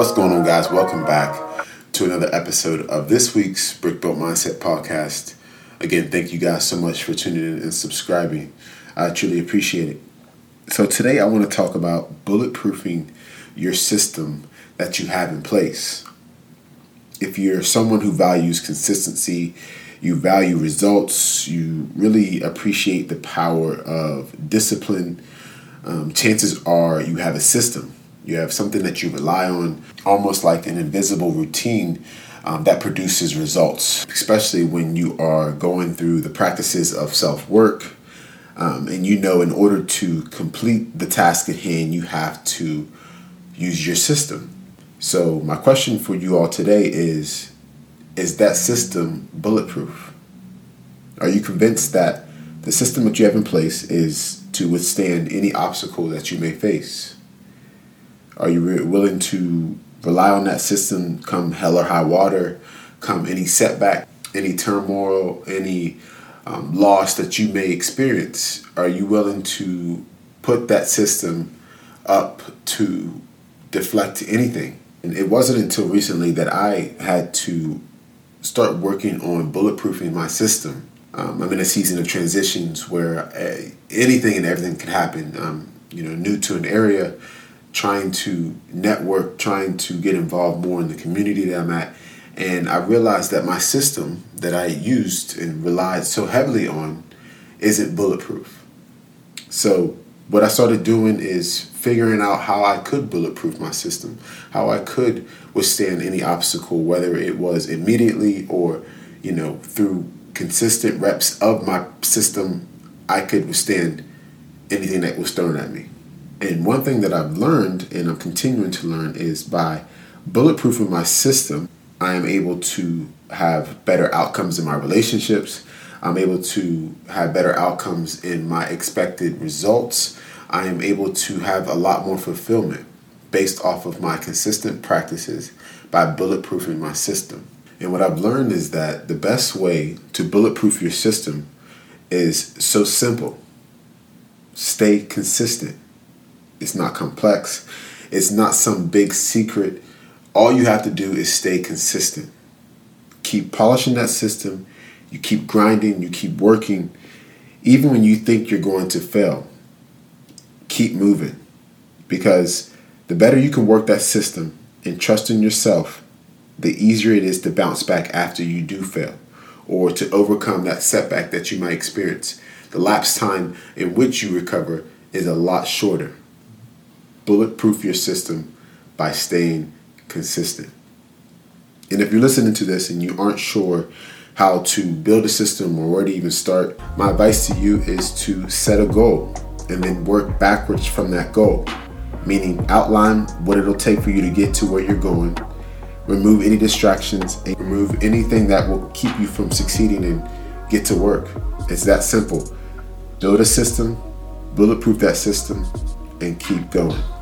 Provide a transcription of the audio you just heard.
What's going on, guys? Welcome back to another episode of this week's Brick Built Mindset podcast. Again, thank you guys so much for tuning in and subscribing. I truly appreciate it. So, today I want to talk about bulletproofing your system that you have in place. If you're someone who values consistency, you value results, you really appreciate the power of discipline, um, chances are you have a system you have something that you rely on, almost like an invisible routine um, that produces results, especially when you are going through the practices of self work. Um, and you know, in order to complete the task at hand, you have to use your system. So, my question for you all today is Is that system bulletproof? Are you convinced that the system that you have in place is to withstand any obstacle that you may face? Are you re- willing to rely on that system come hell or high water, come any setback, any turmoil, any um, loss that you may experience? Are you willing to put that system up to deflect anything? And it wasn't until recently that I had to start working on bulletproofing my system. Um, I'm in a season of transitions where uh, anything and everything can happen. I'm, you know, new to an area trying to network, trying to get involved more in the community that I'm at. And I realized that my system that I used and relied so heavily on isn't bulletproof. So, what I started doing is figuring out how I could bulletproof my system, how I could withstand any obstacle, whether it was immediately or, you know, through consistent reps of my system, I could withstand anything that was thrown at me. And one thing that I've learned and I'm continuing to learn is by bulletproofing my system, I am able to have better outcomes in my relationships. I'm able to have better outcomes in my expected results. I am able to have a lot more fulfillment based off of my consistent practices by bulletproofing my system. And what I've learned is that the best way to bulletproof your system is so simple stay consistent. It's not complex. It's not some big secret. All you have to do is stay consistent. Keep polishing that system. You keep grinding. You keep working. Even when you think you're going to fail, keep moving. Because the better you can work that system and trust in yourself, the easier it is to bounce back after you do fail or to overcome that setback that you might experience. The lapse time in which you recover is a lot shorter bulletproof your system by staying consistent. And if you're listening to this and you aren't sure how to build a system or where to even start, my advice to you is to set a goal and then work backwards from that goal. Meaning, outline what it'll take for you to get to where you're going, remove any distractions, and remove anything that will keep you from succeeding and get to work. It's that simple. Build a system, bulletproof that system, and keep going.